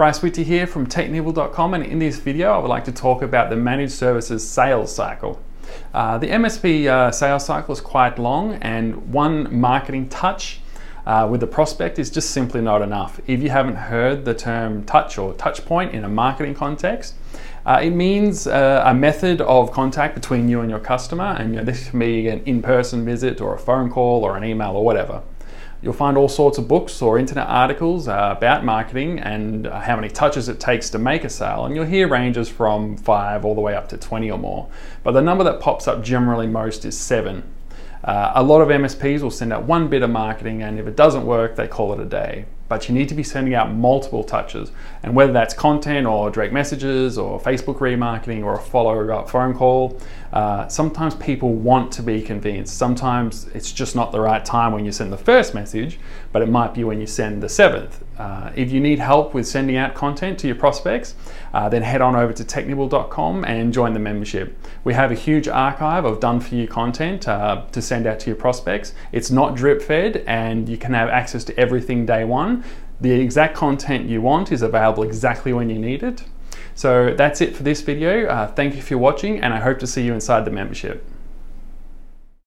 Bryce Whitty here from technibble.com and in this video I would like to talk about the managed services sales cycle. Uh, the MSP uh, sales cycle is quite long and one marketing touch uh, with the prospect is just simply not enough. If you haven't heard the term touch or touch point in a marketing context, uh, it means uh, a method of contact between you and your customer, and you know, this can be an in person visit or a phone call or an email or whatever. You'll find all sorts of books or internet articles uh, about marketing and uh, how many touches it takes to make a sale, and you'll hear ranges from five all the way up to 20 or more. But the number that pops up generally most is seven. Uh, a lot of MSPs will send out one bit of marketing, and if it doesn't work, they call it a day but you need to be sending out multiple touches. And whether that's content or direct messages or Facebook remarketing or a follow up phone call, uh, sometimes people want to be convinced. Sometimes it's just not the right time when you send the first message, but it might be when you send the seventh. Uh, if you need help with sending out content to your prospects, uh, then head on over to technibble.com and join the membership. We have a huge archive of done for you content uh, to send out to your prospects. It's not drip fed and you can have access to everything day one the exact content you want is available exactly when you need it. So that's it for this video. Uh, thank you for watching and I hope to see you inside the membership.